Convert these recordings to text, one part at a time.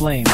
can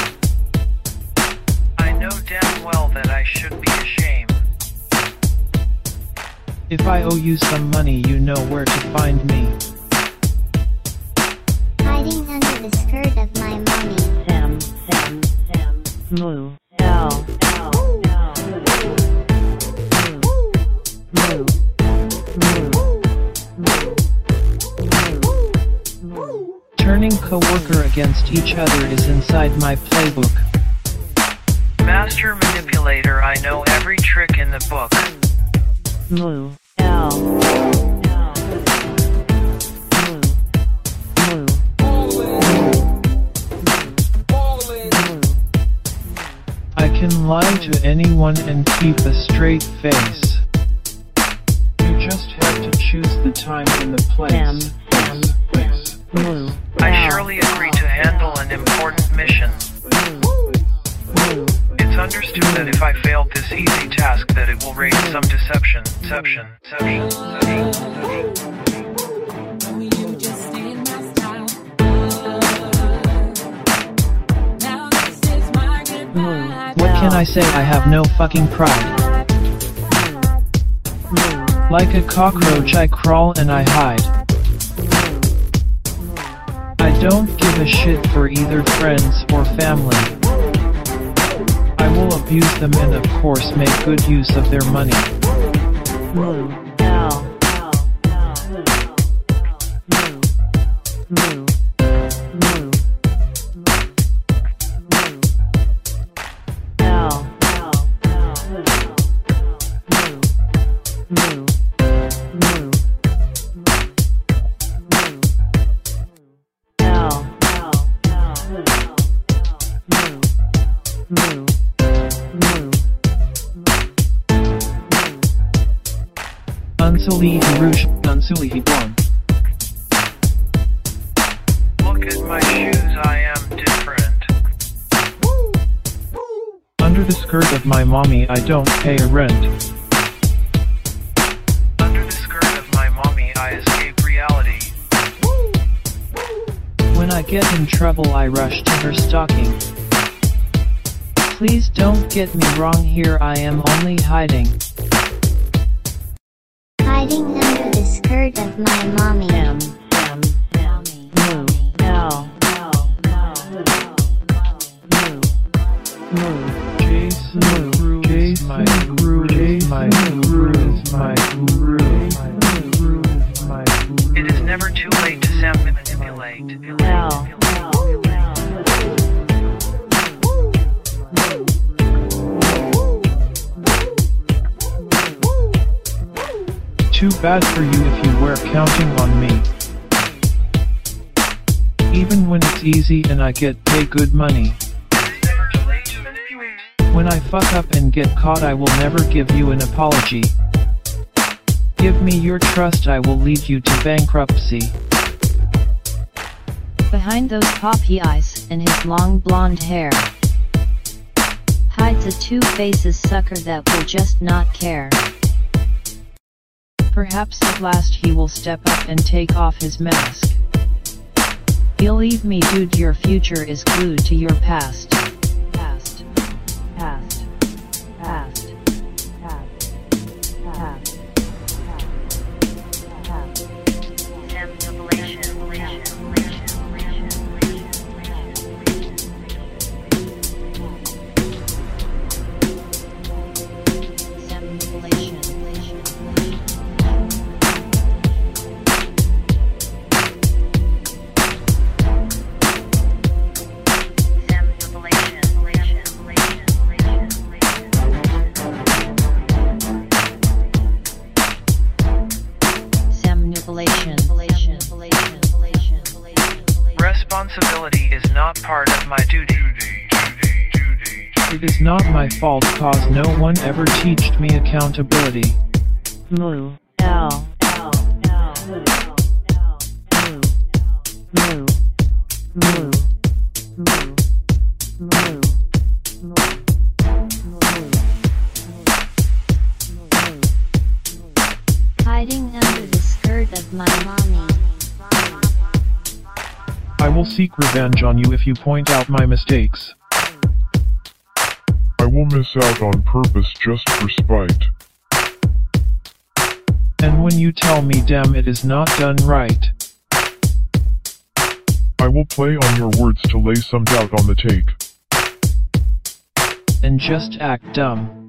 cockroach, I crawl and I hide. I don't give a shit for either friends or family. I will abuse them and, of course, make good use of their money. I don't pay a rent. Under the skirt of my mommy, I escape reality. When I get in trouble, I rush to her stocking. Please don't get me wrong here, I am only hiding. Hiding under the skirt of my mommy. M, M, M, Bad for you if you were counting on me. Even when it's easy and I get paid good money. When I fuck up and get caught, I will never give you an apology. Give me your trust, I will lead you to bankruptcy. Behind those poppy eyes and his long blonde hair hides a two-faces sucker that will just not care. Perhaps at last he will step up and take off his mask. Believe me dude your future is glued to your past. Past. Past. Past. fault cause no one ever teached me accountability. Moo. L. L. L. I will seek revenge on you if you point out my mistakes. I will miss out on purpose just for spite. And when you tell me damn it is not done right, I will play on your words to lay some doubt on the take. and just act dumb.